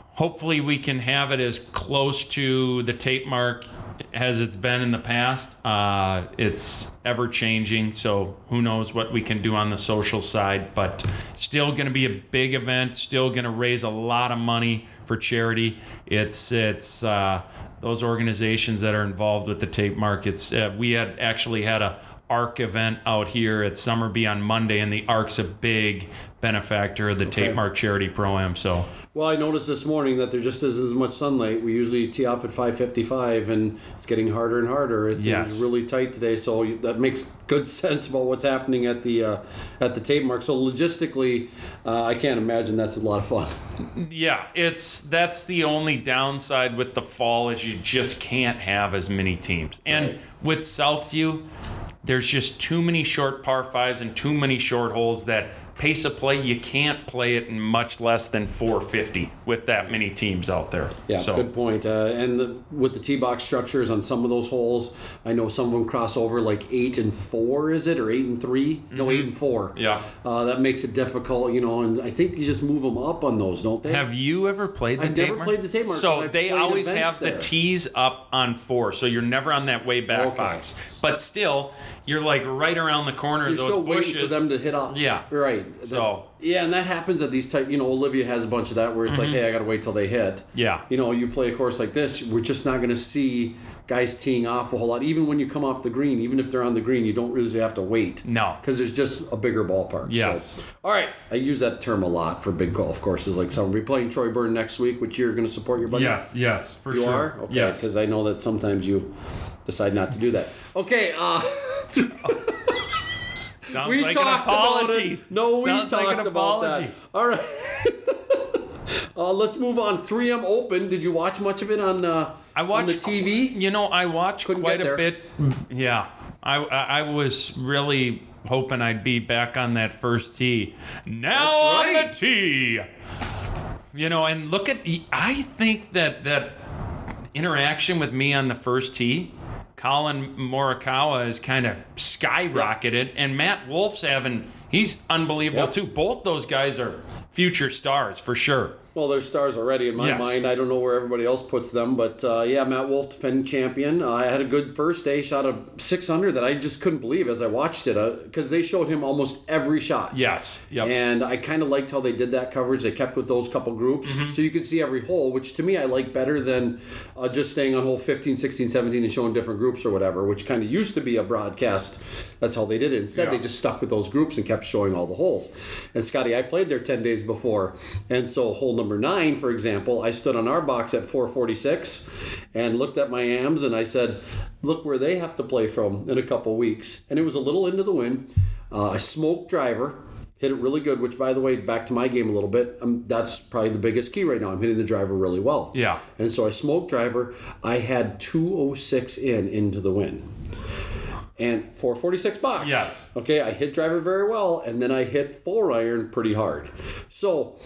hopefully we can have it as close to the Tapemark as it's been in the past. Uh, it's ever changing, so who knows what we can do on the social side, but still going to be a big event, still going to raise a lot of money for charity. It's it's uh, those organizations that are involved with the tape markets. Uh, we had actually had a ARC event out here at Somerby on Monday, and the ARC's a big benefactor of the Tapemark Charity Pro Am. So Well, I noticed this morning that there just isn't as much sunlight. We usually tee off at 5:55, and it's getting harder and harder. It, Yes. was really tight today, so that makes good sense about what's happening at the uh, at the Tapemark. So logistically, uh, I can't imagine that's a lot of fun. Yeah, it's that's the only downside with the fall is you just can't have as many teams. And Right. with Southview, there's just too many short par fives and too many short holes that pace of play you can't play it in much less than 450 with that many teams out there. Yeah, so good point. Uh, and the, with the tee box structures on some of those holes, I know some of them cross over like eight and four, is it, or eight and 3 No, eight and four. Mm-hmm. Yeah. uh, that makes it difficult, you know. And I think you just move them up on those, don't they? Have you ever played the I've tape never mark? played the Tapemark, So they always have the there. tees up on four, so you're never on that way back Okay. box. But still, you're like right around the corner You're of those still bushes. waiting for them to hit up. Yeah. right. So- yeah, and that happens at these type. You know, Olivia has a bunch of that where it's like, hey, I got to wait till they hit. Mm-hmm. Yeah. You know, you play a course like this, we're just not going to see guys teeing off a whole lot. Even when you come off the green, even if they're on the green, you don't really have to wait. No. Because there's just a bigger ballpark. Yes. So, all right. I use that term a lot for big golf courses like some. We're playing Troy Burne next week, which you're going to support your buddy. Yes, yes, for You sure. are? Okay. Yes. Because I know that sometimes you decide not to do that. Okay. Uh, Sounds we like talked an about it. No, we Sounds talked like about that. All right. uh, let's move on. 3M Open. Did you watch much of it on uh, I watched on the TV? You know, I watched Couldn't quite a bit. Yeah, I, I I was really hoping I'd be back on that first tee. Now That's on right. the tee. You know, and look at I think that that interaction with me on the first tee. Collin Morikawa has kind of skyrocketed, and Matt Wolff's having he's unbelievable Yep. too. Both those guys are future stars for sure. Well, they're stars already in my Yes. mind. I don't know where everybody else puts them, but uh, yeah, Matt Wolff, defending champion. Uh, I had a good first day, shot a 600 that I just couldn't believe as I watched it because they showed him almost every shot. Yes. Yep. And I kind of liked how they did that coverage. They kept with those couple groups. Mm-hmm. So you could see every hole, which to me I like better than uh, just staying on hole 15, 16, 17 and showing different groups or whatever, which kind of used to be a broadcast. That's how they did it. Instead, Yeah. they just stuck with those groups and kept showing all the holes. And Scotty, I played there 10 days before. And so hole number nine, for example, I stood on our box at 446 and looked at my AMs and I said, look where they have to play from in a couple weeks. And it was a little into the wind. Uh, a smoke driver hit it really good. Which, by the way, back to my game a little bit. Um, that's probably the biggest key right now. I'm hitting the driver really well. Yeah. And so I smoked driver. I had 206 in into the wind. And 446 box. Yes. Okay, I hit driver very well, and then I hit four iron pretty hard. So,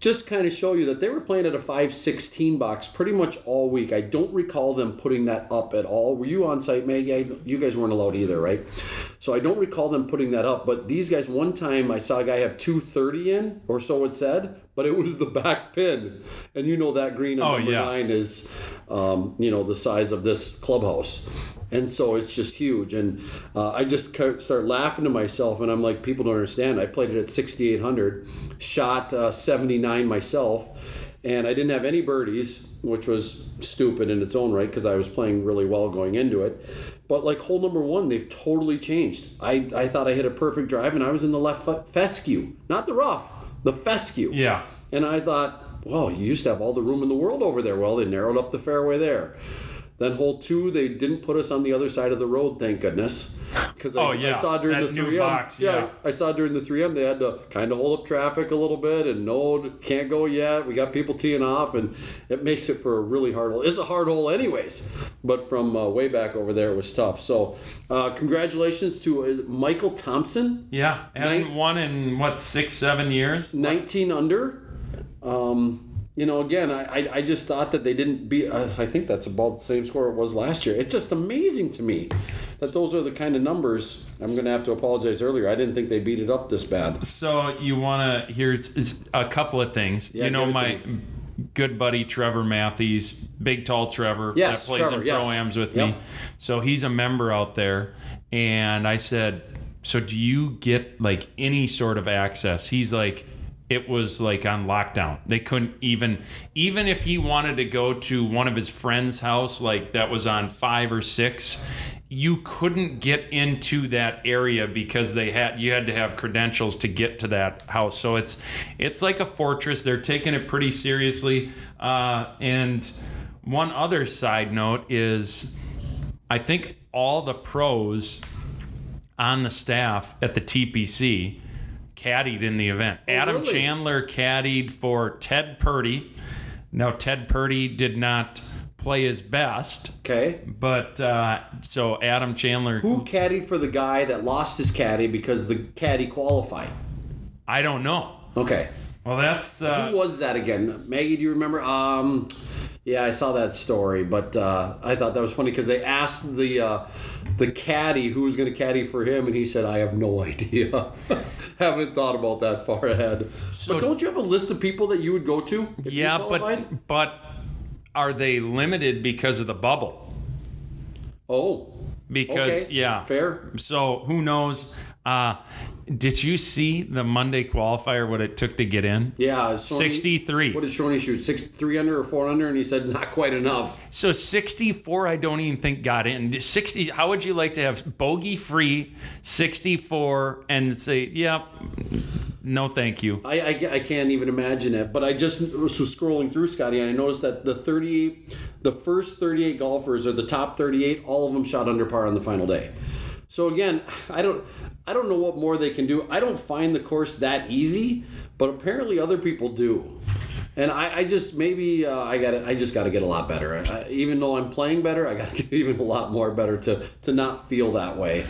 just kind of show you that they were playing at a 516 box pretty much all week. I don't recall them putting that up at all. Were you on site, Maggie? I, you guys weren't allowed either, right? So I don't recall them putting that up. But these guys, one time I saw a guy have 230 in, or so it said, but it was the back pin. And you know that green on Oh, number yeah. nine is, um, you know, the size of this clubhouse. And so it's just huge. And uh, I just start laughing to myself, and I'm like, people don't understand. I played it at 6,800, shot uh, 79 myself, and I didn't have any birdies, which was stupid in its own right because I was playing really well going into it. But like hole number one, they've totally changed. I, I thought I hit a perfect drive, and I was in the left fe- fescue, not the rough, the fescue. Yeah. And I thought, well, you used to have all the room in the world over there. Well, they narrowed up the fairway there. Then hole two, they didn't put us on the other side of the road, thank goodness. Because I, Oh, yeah, I saw during that the 3M, box, yeah. I saw during the 3M they had to kind of hold up traffic a little bit and no, can't go yet. We got people teeing off, and it makes it for a really hard hole. It's a hard hole, anyways, but from uh, way back over there, it was tough. So, uh, congratulations to uh, Michael Thompson, Yeah, hadn't Nine- won in what six, seven years. 19 under. Um, you know, again, I, I, I just thought that they didn't beat. Uh, I think that's about the same score it was last year. It's just amazing to me that those are the kind of numbers. I'm going to have to apologize earlier. I didn't think they beat it up this bad. So you want to hear a couple of things. Yeah, you know give it to my good buddy Trevor Matthews, big tall Trevor Yes, that plays Trevor, in yes. pro-ams with Yep. me. So he's a member out there and I said, "So do you get like any sort of access?" He's like it was like on lockdown. They couldn't even even if he wanted to go to one of his friends' house like that was on 5 or 6, you couldn't get into that area because they had you had to have credentials to get to that house. So it's it's like a fortress. They're taking it pretty seriously. Uh, and one other side note is I think all the pros on the staff at the TPC caddied in the event. Adam really? Chandler caddied for Ted Purdy. Now Ted Purdy did not play his best, Okay. but uh, so Adam Chandler. Who caddied for the guy that lost his caddy because the caddy qualified? I don't know. Okay. Well, that's Who uh, was that again? Maggie, do you remember? Um, yeah, I saw that story, but uh, I thought that was funny because they asked the uh, the caddy who was going to caddy for him, and he said, "I have no idea. Haven't thought about that far ahead." So- but don't you have a list of people that you would go to? Yeah, but but are they limited because of the bubble? oh, Because okay, yeah, fair. So who knows? Uh, did you see the Monday qualifier? What it took to get in? Yeah, Sixty-three. What did Shoney shoot? Six, three under or four under? And he said not quite enough. So 64, I don't even think got in. 60. How would you like to have bogey free 64 and say, "Yep, no, thank you." I, I, I can't even imagine it. But I just was scrolling through Scotty, and I noticed that the 38, the first 38 golfers or the top 38, all of them shot under par on the final day. So again, I don't, I don't know what more they can do. I don't find the course that easy, but apparently other people do. And I, I just maybe uh, I got I just got to get a lot better. I, even though I'm playing better, I got to get even a lot more better to to not feel that way.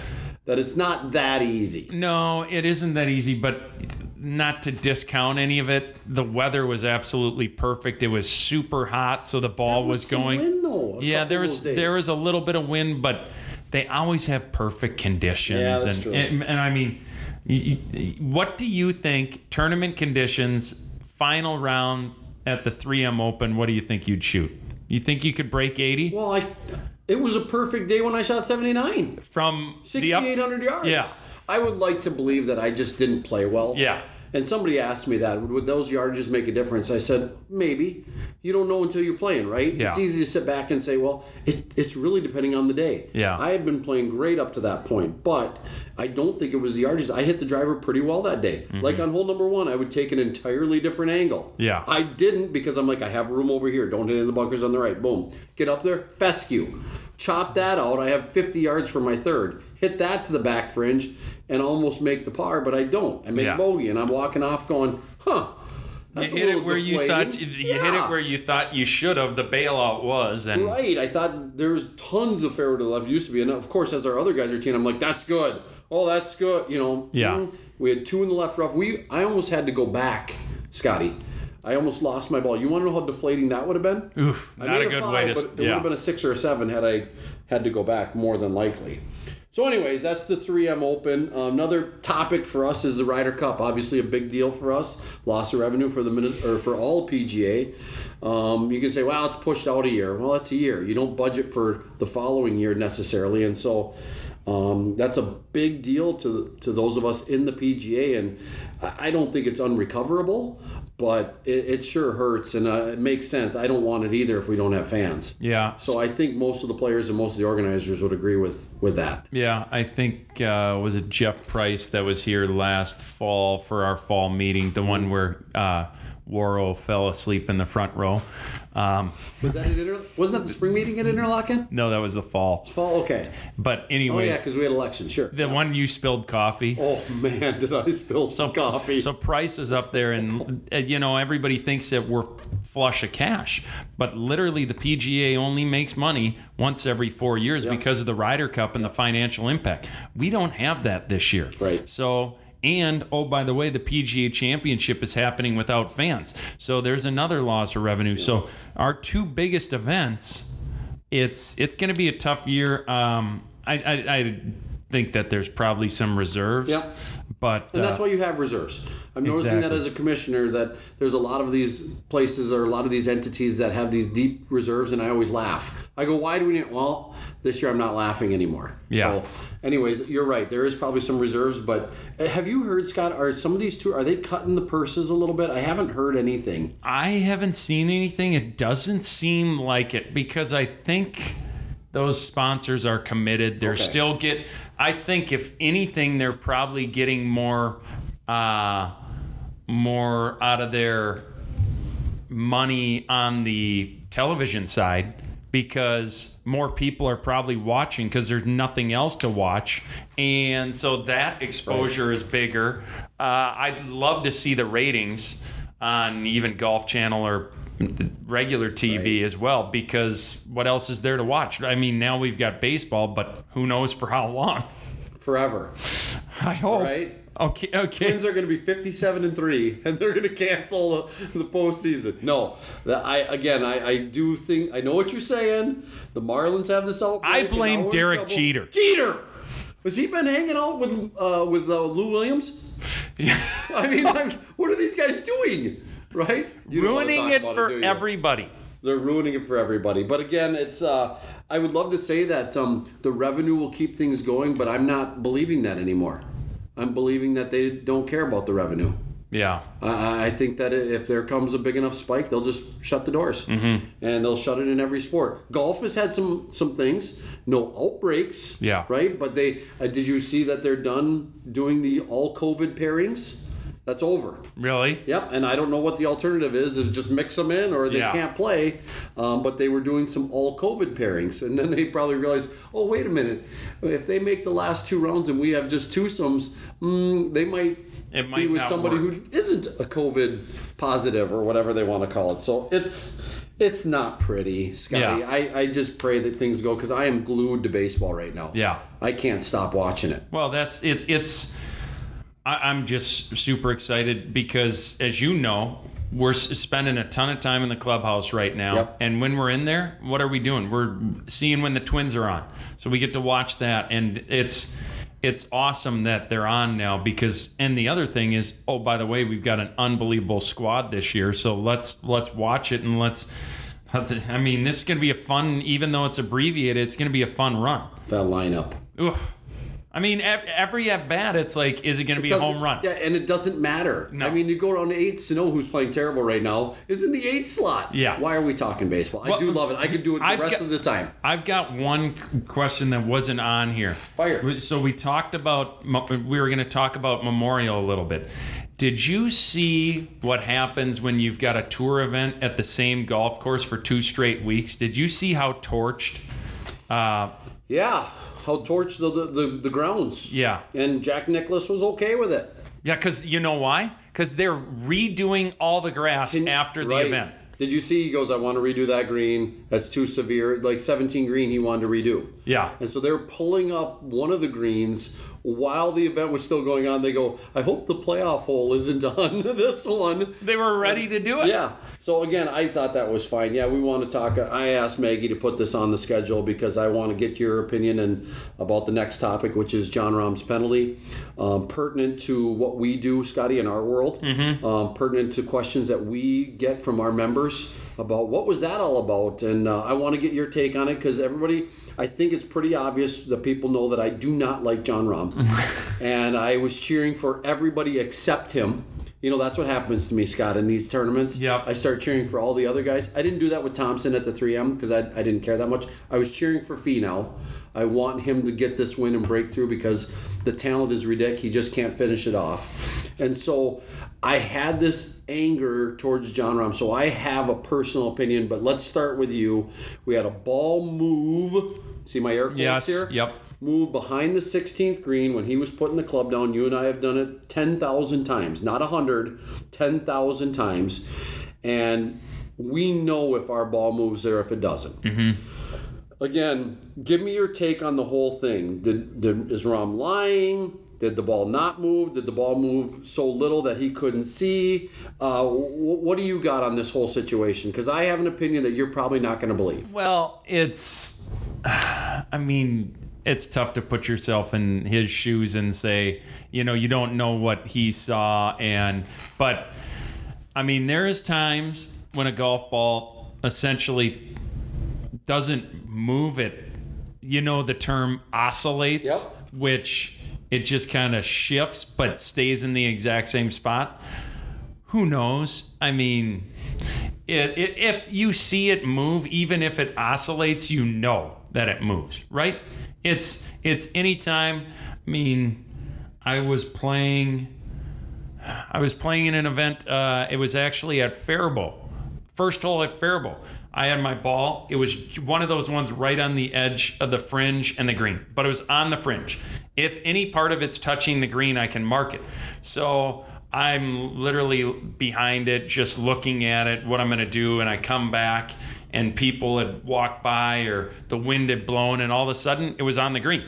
That it's not that easy. No, it isn't that easy, but not to discount any of it. The weather was absolutely perfect. It was super hot, so the ball was Some going. wind, though, a yeah, there was there was a little bit of wind, but they always have perfect conditions. Yeah, that's and, true. and and I mean, what do you think tournament conditions, final round at the 3M Open? What do you think you'd shoot? You think you could break 80 Well, I it was a perfect day when I shot 79. from the up? 6,800 yards. Yeah. I would like to believe that I just didn't play well. Yeah. And somebody asked me that, would those yardages make a difference? I said, maybe. You don't know until you're playing, right? Yeah. It's easy to sit back and say, well, it, it's really depending on the day. Yeah. I had been playing great up to that point, but I don't think it was the yardages. I hit the driver pretty well that day. Like on hole number one, I would take an entirely different angle. Mm-hmm. Yeah. I didn't because I'm like, I have room over here. Don't hit in the bunkers on the right. Boom. Get up there, fescue. Chop that out. I have 50 yards for my third. Hit that to the back fringe and almost make the par, but I don't. I make Yeah. bogey, and I'm walking off going, huh. That's You hit it little where you thought you, you hit it where you thought you should have. The bailout was, and Right. I thought there was tons of fairway to the left used to be. And of course, as our other guys are teeing, I'm like, that's good. Oh, that's good. You know. Yeah. mm. We had two in the left rough. We I almost had to go back, Scotty. I almost lost my ball. You want to know how deflating that would have been? oof, I not made a good five, way to. But it would have been a six or a seven had I had to go back more than likely. So, anyways, that's the 3M Open. Uh, another topic for us is the Ryder Cup. Obviously, a big deal for us. Loss of revenue for the minute or for all PGA. Um, you can say, "Well, it's pushed out a year." Well, that's a year. You don't budget for the following year necessarily, and so um, that's a big deal to to those of us in the PGA. And I don't think it's unrecoverable, but it, it sure hurts, and uh, it makes sense. I don't want it either if we don't have fans. yeah. So I think most of the players and most of the organizers would agree with with that. Yeah, I think uh, was it Jeff Price that was here last fall for our fall meeting, the one where uh, Waro fell asleep in the front row. Um, Was that at Inter- wasn't that the spring meeting at Interlachen? no, that was the fall. Fall, okay. But Oh yeah, because we had elections. Sure. the one you spilled coffee. Oh man, did I spill some coffee? So Price is up there, and you know everybody thinks that we're flush of cash, but literally the PGA only makes money once every four years because of the Ryder Cup and the financial impact. We don't have that this year. Right. So. And oh, by the way, the PGA Championship is happening without fans, so there's another loss of revenue. So our two biggest events, it's it's going to be a tough year. Um, I, I I think that there's probably some reserves. Yeah. But And that's uh, why you have reserves. I'm noticing that as a commissioner that there's a lot of these places or a lot of these entities that have these deep reserves, and I always laugh. I go, why do we need? Well, this year I'm not laughing anymore. Yeah. So, anyways, you're right. There is probably some reserves, but uh, have you heard, Scott? Are some of these two are they cutting the purses a little bit? I haven't heard anything. I haven't seen anything. It doesn't seem like it because I think those sponsors are committed. They're Okay. still get. I think if anything, they're probably getting more, uh, more out of their money on the television side because more people are probably watching because there's nothing else to watch. And so that exposure is bigger. Uh, i'd love to see the ratings on even golf channel or regular tv as well because what else is there to watch? I mean now we've got baseball but who knows for how long? Forever, i hope. Right? Okay okay Twins are going to be 57 and three, and they're going to cancel the, the postseason. No, I again, I, I do think I know what you're saying. The Marlins have this outbreak. I blame now we're in Derek. Jeter. Jeter, has he been hanging out with uh, with uh, Lou Williams? Yeah. I mean, I'm, what are these guys doing? Right? You ruining it for you? everybody They're ruining it for everybody. But again, it's. Uh, I would love to say that um, the revenue will keep things going, but I'm not believing that anymore. I'm believing that they don't care about the revenue. yeah I I think that if there comes a big enough spike, they'll just shut the doors, Mm-hmm. and they'll shut it in every sport. Golf has had some some things, no outbreaks, Yeah. right. But they uh, did you see that they're done doing the all COVID pairings? That's over. really Yep, and I don't know what the alternative is. Is just mix them in, or they Yeah. can't play. Um, but they were doing some all COVID pairings, and then they probably realized, oh wait a minute, if they make the last two rounds and we have just twosomes, mm, they might. It be with somebody work. who isn't a COVID positive or whatever they want to call it. So it's it's not pretty, Scotty. Yeah. I, I just pray that things go because I am glued to baseball right now. Yeah. I can't stop watching it. Well, that's it's it's. I, I'm just super excited because, as you know, we're spending a ton of time in the clubhouse right now, Yep. and when we're in there, what are we doing? We're seeing when the Twins are on, so we get to watch that, and it's it's awesome that they're on now because. And the other thing is, oh, by the way, we've got an unbelievable squad this year, so let's let's watch it and let's. I mean, this is going to be a fun, even though it's abbreviated, it's going to be a fun run. That lineup. Oof. I mean, every at bat, it's like, is it going to be a home run? Yeah, and it doesn't matter. No. I mean, you go down to eight. Sano, who's playing terrible right now, is in the eighth slot. Yeah. Why are we talking baseball? I do love it. I could do it the I've rest got- of the time. I've got one question that wasn't on here. Fire. So we talked about, we were going to talk about Memorial a little bit. Did you see what happens when you've got a tour event at the same golf course for two straight weeks? Did you see how torched? Uh, Yeah. How torch the, the, the, the grounds. yeah. And Jack Nicklaus was okay with it. Yeah, because you know why? Because they're redoing all the grass after the Right. event. Did you see? He goes, I want to redo that green. That's too severe. Like 17 green, he wanted to redo. Yeah. And so they're pulling up one of the greens while the event was still going on. They go, I hope the playoff hole isn't on this one. They were ready to do it. Yeah. So again, I thought that was fine. Yeah, we want to talk. I asked Maggie to put this on the schedule because I want to get your opinion and about the next topic, which is Jon Rahm's penalty, um, pertinent to what we do, Scotty, in our world, um, pertinent to questions that we get from our members about what was that all about, and uh, I want to get your take on it because everybody, I think it's pretty obvious that people know that I do not like Jon Rahm, and I was cheering for everybody except him You know, that's what happens to me, Scott, in these tournaments. Yep. I start cheering for all the other guys. I didn't do that with Thompson at the 3M because I, I didn't care that much. I was cheering for Finau. I want him to get this win and breakthrough because the talent is ridiculous. He just can't finish it off. And so I had this anger towards Jon Rahm. So I have a personal opinion, but let's start with you. We had a ball move. See my air quotes Yes. here? Yep. move behind the 16th green when he was putting the club down. You and I have done it 10,000 times, not 100, 10,000 times. And we know if our ball moves there, if it doesn't. Mm-hmm. Again, give me your take on the whole thing. Did, did is Rahm lying? Did the ball not move? Did the ball move so little that he couldn't see? Uh, wh- what do you got on this whole situation? Because I have an opinion that you're probably not going to believe. Well, it's. I mean, it's tough to put yourself in his shoes and say, you know, you don't know what he saw, and but, I mean, there is times when a golf ball essentially doesn't move it. You know, the term oscillates, Yep. which it just kind of shifts but stays in the exact same spot. Who knows? I mean, it, it, if you see it move, even if it oscillates, you know that it moves, right? It's it's anytime. I mean, I was playing. I was playing in an event. Uh, it was actually at Faribault, first hole at Faribault. I had my ball. It was one of those ones right on the edge of the fringe and the green, but it was on the fringe. If any part of it's touching the green, I can mark it. So I'm literally behind it, just looking at it, what I'm going to do, and I come back, and people had walked by, or the wind had blown, and all of a sudden it was on the green.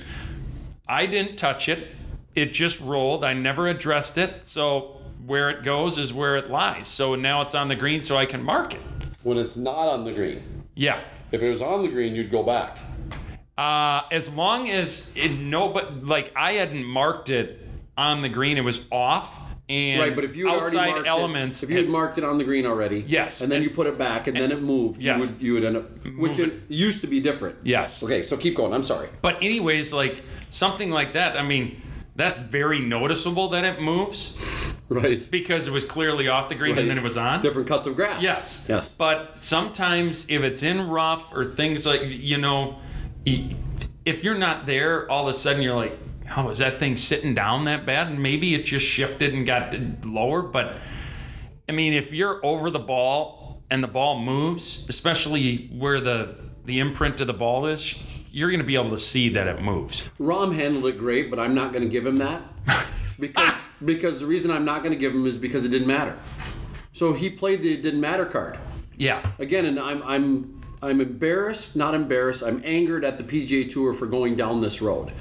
I didn't touch it. It just rolled. I never addressed it. So where it goes is where it lies. So now it's on the green so I can mark it. When it's not on the green, Yeah. if it was on the green, you'd go back. Uh, as long as it no but like I hadn't marked it on the green, it was off and Right, but if you had already outside marked elements it, if you had had- marked it on the green already, Yes. and then you put it back, and, then it moved, yes. you would you would end up, which it used to be different. Yes. Okay, so keep going. I'm sorry. But anyways, like something like that, I mean, that's very noticeable that it moves Right. because it was clearly off the green and then it was on. Different cuts of grass. Yes. Yes. But sometimes if it's in rough or things like, you know, if you're not there, all of a sudden you're like, oh, is that thing sitting down that bad? And maybe it just shifted and got lower. But I mean, if you're over the ball and the ball moves, especially where the, the imprint of the ball is, you're going to be able to see that it moves. Rahm handled it great, but I'm not going to give him that because because the reason I'm not going to give him is because it didn't matter. So he played the it didn't matter card Yeah. again, and I'm I'm I'm embarrassed, not embarrassed. I'm angered at the PGA Tour for going down this road.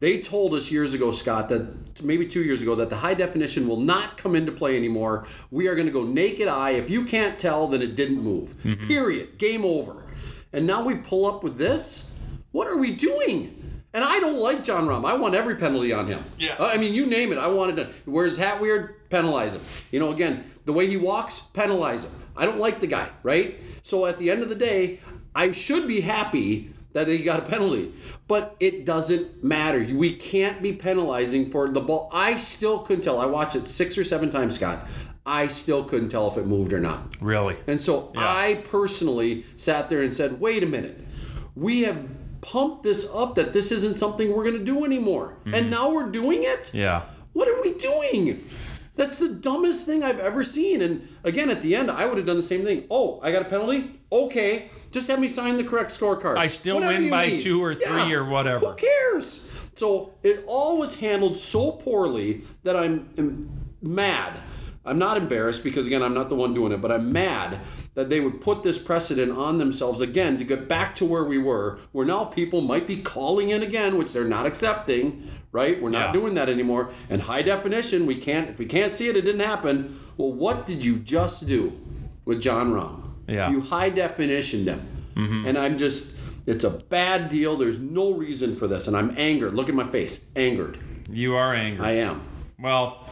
They told us years ago, Scott, that maybe two years ago, that the high definition will not come into play anymore. We are going to go naked eye. If you can't tell, then it didn't move. Mm-hmm. Period. Game over. And now we pull up with this. What are we doing? And I don't like Jon Rahm. I want every penalty on him. Yeah. Uh, I mean, you name it. I wanted to. Wears his hat weird, penalize him. You know, again, the way he walks, penalize him. I don't like the guy, right? So at the end of the day, I should be happy that he got a penalty, but it doesn't matter. We can't be penalizing for the ball. I still couldn't tell. I watched it six or seven times, Scott. I still couldn't tell if it moved or not. Really? And so Yeah. I personally sat there and said, wait a minute. We have pumped this up that this isn't something we're going to do anymore. And mm-hmm. now we're doing it? Yeah. What are we doing? That's the dumbest thing I've ever seen. And again, at the end, I would have done the same thing. Oh, I got a penalty? Okay. Just have me sign the correct scorecard. I still Whatever win by need. two or three or whatever. Who cares? So it all was handled so poorly that I'm, am mad. I'm not embarrassed because again I'm not the one doing it, but I'm mad that they would put this precedent on themselves again to get back to where we were, where now people might be calling in again, which they're not accepting, right? We're not Yeah. doing that anymore. And high definition, we can't if we can't see it, it didn't happen. Well, what did you just do with Jon Rahm? Yeah. You high definitioned him. Mm-hmm. And I'm just it's a bad deal. There's no reason for this. And I'm angered. Look at my face. Angered. You are angry. I am. well,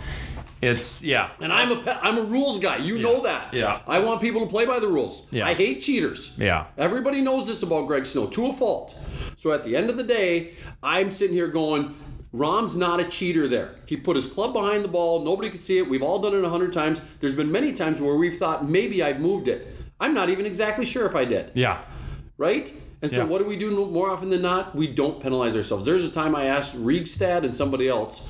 it's, yeah. And I'm a pe- I'm a rules guy. You know that. Yeah. I want people to play by the rules. Yeah. I hate cheaters. Yeah. Everybody knows this about Greg Snow to a fault. So at the end of the day, I'm sitting here going, Rahm's not a cheater there. He put his club behind the ball. Nobody could see it. We've all done it a hundred times. There's been many times where we've thought maybe I've moved it. I'm not even exactly sure if I did. Yeah. Right? And so Yeah. what do we do more often than not? We don't penalize ourselves. There's a time I asked Riegstad and somebody else,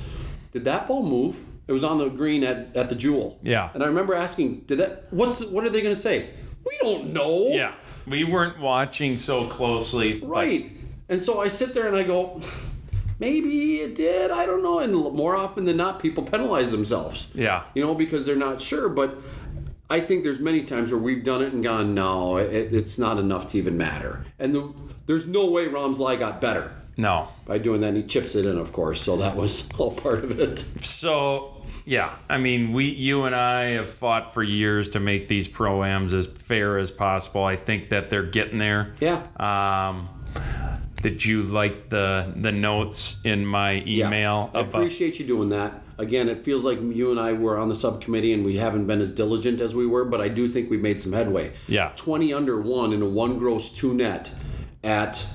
did that ball move? It was on the green at, at the Jewel. Yeah. And I remember asking, did that what's what are they gonna say? We don't know. Yeah. We weren't watching so closely. but- Right. And so I sit there and I go, maybe it did. I don't know. And more often than not, people penalize themselves. Yeah. You know, because they're not sure. But I think there's many times where we've done it and gone, no, it, it's not enough to even matter. And the, there's no way Rahm's lie got better No. by doing that. And he chips it in, of course. So that was all part of it. So yeah, I mean, we, you and I have fought for years to make these proams as fair as possible. I think that they're getting there. Yeah. Um, did you like the the notes in my email? Yeah. I appreciate you doing that. Again, it feels like you and I were on the subcommittee and we haven't been as diligent as we were, but I do think we've made some headway. Yeah. 20 under one in a one gross two net at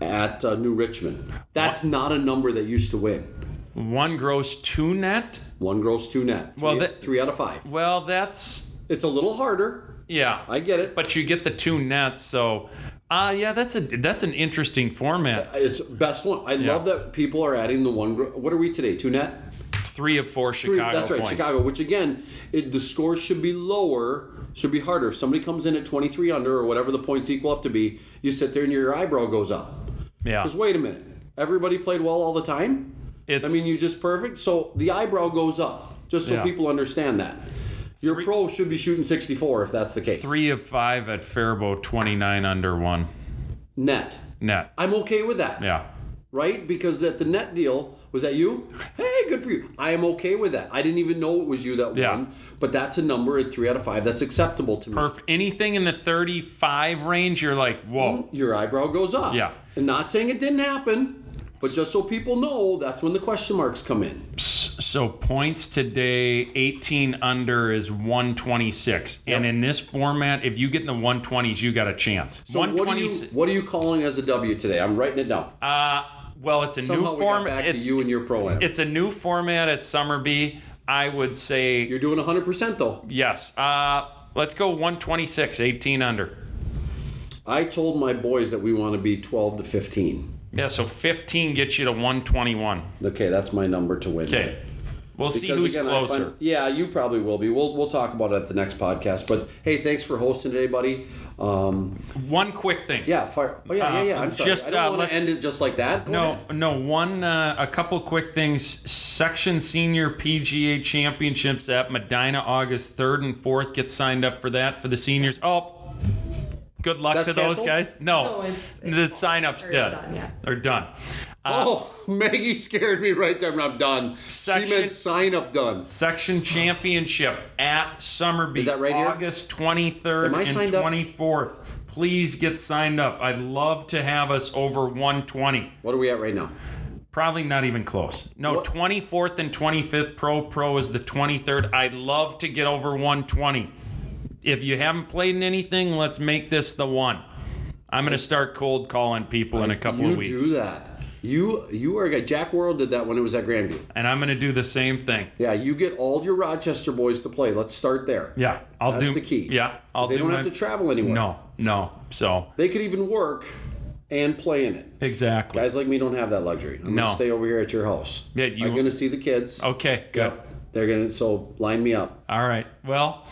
at uh, New Richmond. That's not a number that used to win. One gross two net? One gross two net. Well, Three- that- three out of five. Well, that's It's a little harder. yeah. I get it. but you get the two nets, so uh yeah, that's a that's an interesting format. It's best one. I love that people are adding the one. Gro- what are we today? Two net. Three of four Three- Chicago That's right, points. Chicago. Which again, it, the score should be lower, should be harder. If somebody comes in at 23 under or whatever the points equal up to be, you sit there and your eyebrow goes up. Yeah. Because wait a minute, everybody played well all the time. It's I mean, you're just perfect. So the eyebrow goes up, just so Yeah. people understand that. Your Three- pro should be shooting 64 if that's the case. three of five at Faribault, twenty nine under one net. net. I'm okay with that. Yeah. right? Because at the net deal, was that you? Hey, good for you. I am okay with that. I didn't even know it was you that Yeah. won, but that's a number at three out of five. That's acceptable to me. Perf- anything in the 35 range, you're like, whoa. Mm, your eyebrow goes up. Yeah. And not saying it didn't happen, but just so people know, that's when the question marks come in. So points today, 18 under is 126. And in this format, if you get in the 120s, you got a chance. So what are, you, 126. what are you calling as a W today? I'm writing it down. Uh, well, it's a Somehow new format. back to It's, you and your pro am. it's a new format at Somerby. I would say You're doing 100% though. yes. Uh, let's go 126, 18 under. I told my boys that we want to be 12 to 15. Yeah, so 15 gets you to 121. Okay, that's my number to win. Okay. We'll see who's again, closer. find- yeah, you probably will be. We'll we'll talk about it at the next podcast. But hey, thanks for hosting today, buddy. Um, One quick thing. yeah, fire. Oh yeah, yeah, yeah. I'm Uh, sorry. just, I don't uh, want to end it just like that. Go No, ahead. no. One, uh, a couple quick things. Section Senior PGA Championships at Medina, August third and fourth. Get signed up for that for the seniors. Oh, good luck That's to those canceled? guys. No, No, it's- the it's- sign-up's or it's dead. done, yeah. They're done. Uh, Oh, Maggie scared me right there. I'm done. Section- She meant sign up done. Section Championship at Summerby. Is that right here? August 23rd Am I and signed up? 24th. Please get signed up. I'd love to have us over 120. What are we at right now? Probably not even close. No, What- 24th and 25th Pro Pro is the 23rd. I'd love to get over 120. If you haven't played in anything, let's make this the one. I'm going to start cold calling people in a couple of weeks. You do that. You you are a guy. Jack World did that when it was at Grandview. And I'm going to do the same thing. Yeah, you get all your Rochester boys to play. Let's start there. Yeah, I'll That's do the key. Yeah, I'll they do don't my, have to travel anywhere. No, no. So, They could even work and play in it. exactly. Guys like me don't have that luxury. I'm No. gonna stay over here at your house. Yeah, you- I'm gonna see the kids. Okay, good. Yep. They're gonna so line me up. All right. Well,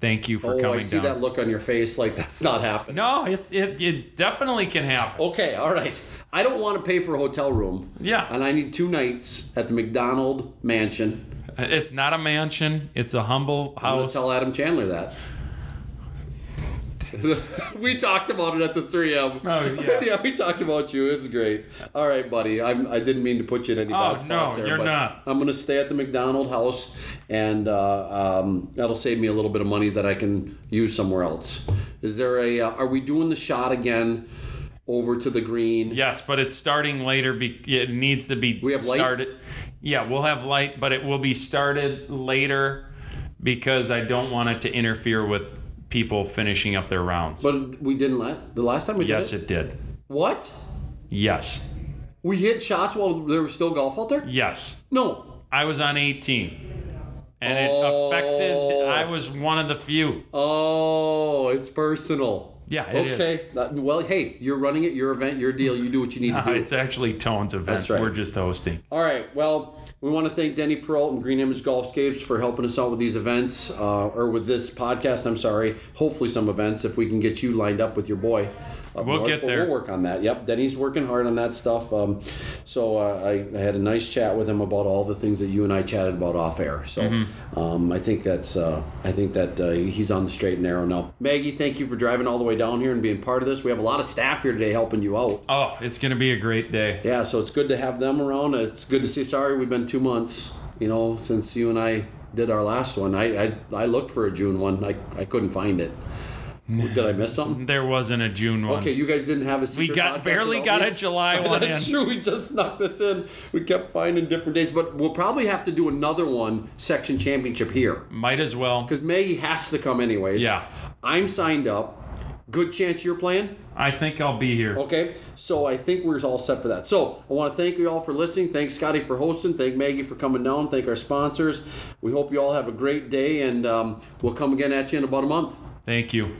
thank you for Oh, coming I see down. that look on your face like that's not happening. No, it's it, it definitely can happen. Okay, all right. I don't want to pay for a hotel room. Yeah. And I need two nights at the McDonald Mansion. It's not a mansion. It's a humble house. I'm gonna tell Adam Chandler that. we talked about it at the 3M. Oh, yeah. Yeah, we talked about you. It's great. All right, buddy. I'm, I didn't mean to put you in any Oh, bad no, there. you're not. I'm going to stay at the McDonald house, and uh, um, that'll save me a little bit of money that I can use somewhere else. Is there a? Uh, are we doing the shot again? Over to the green. Yes, but it's starting later. Be, it needs to be We have light? started. Yeah, we'll have light, but it will be started later because I don't want it to interfere with people finishing up their rounds. But we didn't let the last time we did yes, it. it did. What? Yes. We hit shots while there was still golf out there? Yes. No. I was on 18. And it Oh. affected, I was one of the few. Oh, it's personal. Yeah, it is. okay. That- well, hey, you're running it, your event, your deal. You do what you need to Uh, do. it's actually Tone's event. Right. We're just hosting. All right. Well, we want to thank Denny Peralt and Green Image Golfscapes for helping us out with these events, uh, or with this podcast. I'm sorry. Hopefully, some events if we can get you lined up with your boy. We'll north, get there. We'll work on that. Yep. Denny's working hard on that stuff. Um, so uh, I, I had a nice chat with him about all the things that you and I chatted about off air. So Mm-hmm. um, I think that's uh, I think that uh, he's on the straight and narrow now. Maggie, thank you for driving all the way down here and being part of this. We have a lot of staff here today helping you out. Oh, it's going to be a great day. Yeah, so it's good to have them around. It's good to see. Sorry, we've been two months, you know, since you and I did our last one. I I, I looked for a June one. I, I couldn't find it. Did I miss something? There wasn't a June one. Okay, you guys didn't have a we secret got podcast barely got a July one in. That's true. We just snuck this in. We kept finding different days, but we'll probably have to do another one section championship here Might as well. because Maggie has to come anyways. Yeah. I'm signed up. Good chance you're playing. I think I'll be here. Okay, so I think we're all set for that. So I want to thank you all for listening. Thanks, Scotty, for hosting. Thank Maggie for coming down. Thank our sponsors. We hope you all have a great day, and um, we'll come again at you in about a month. Thank you.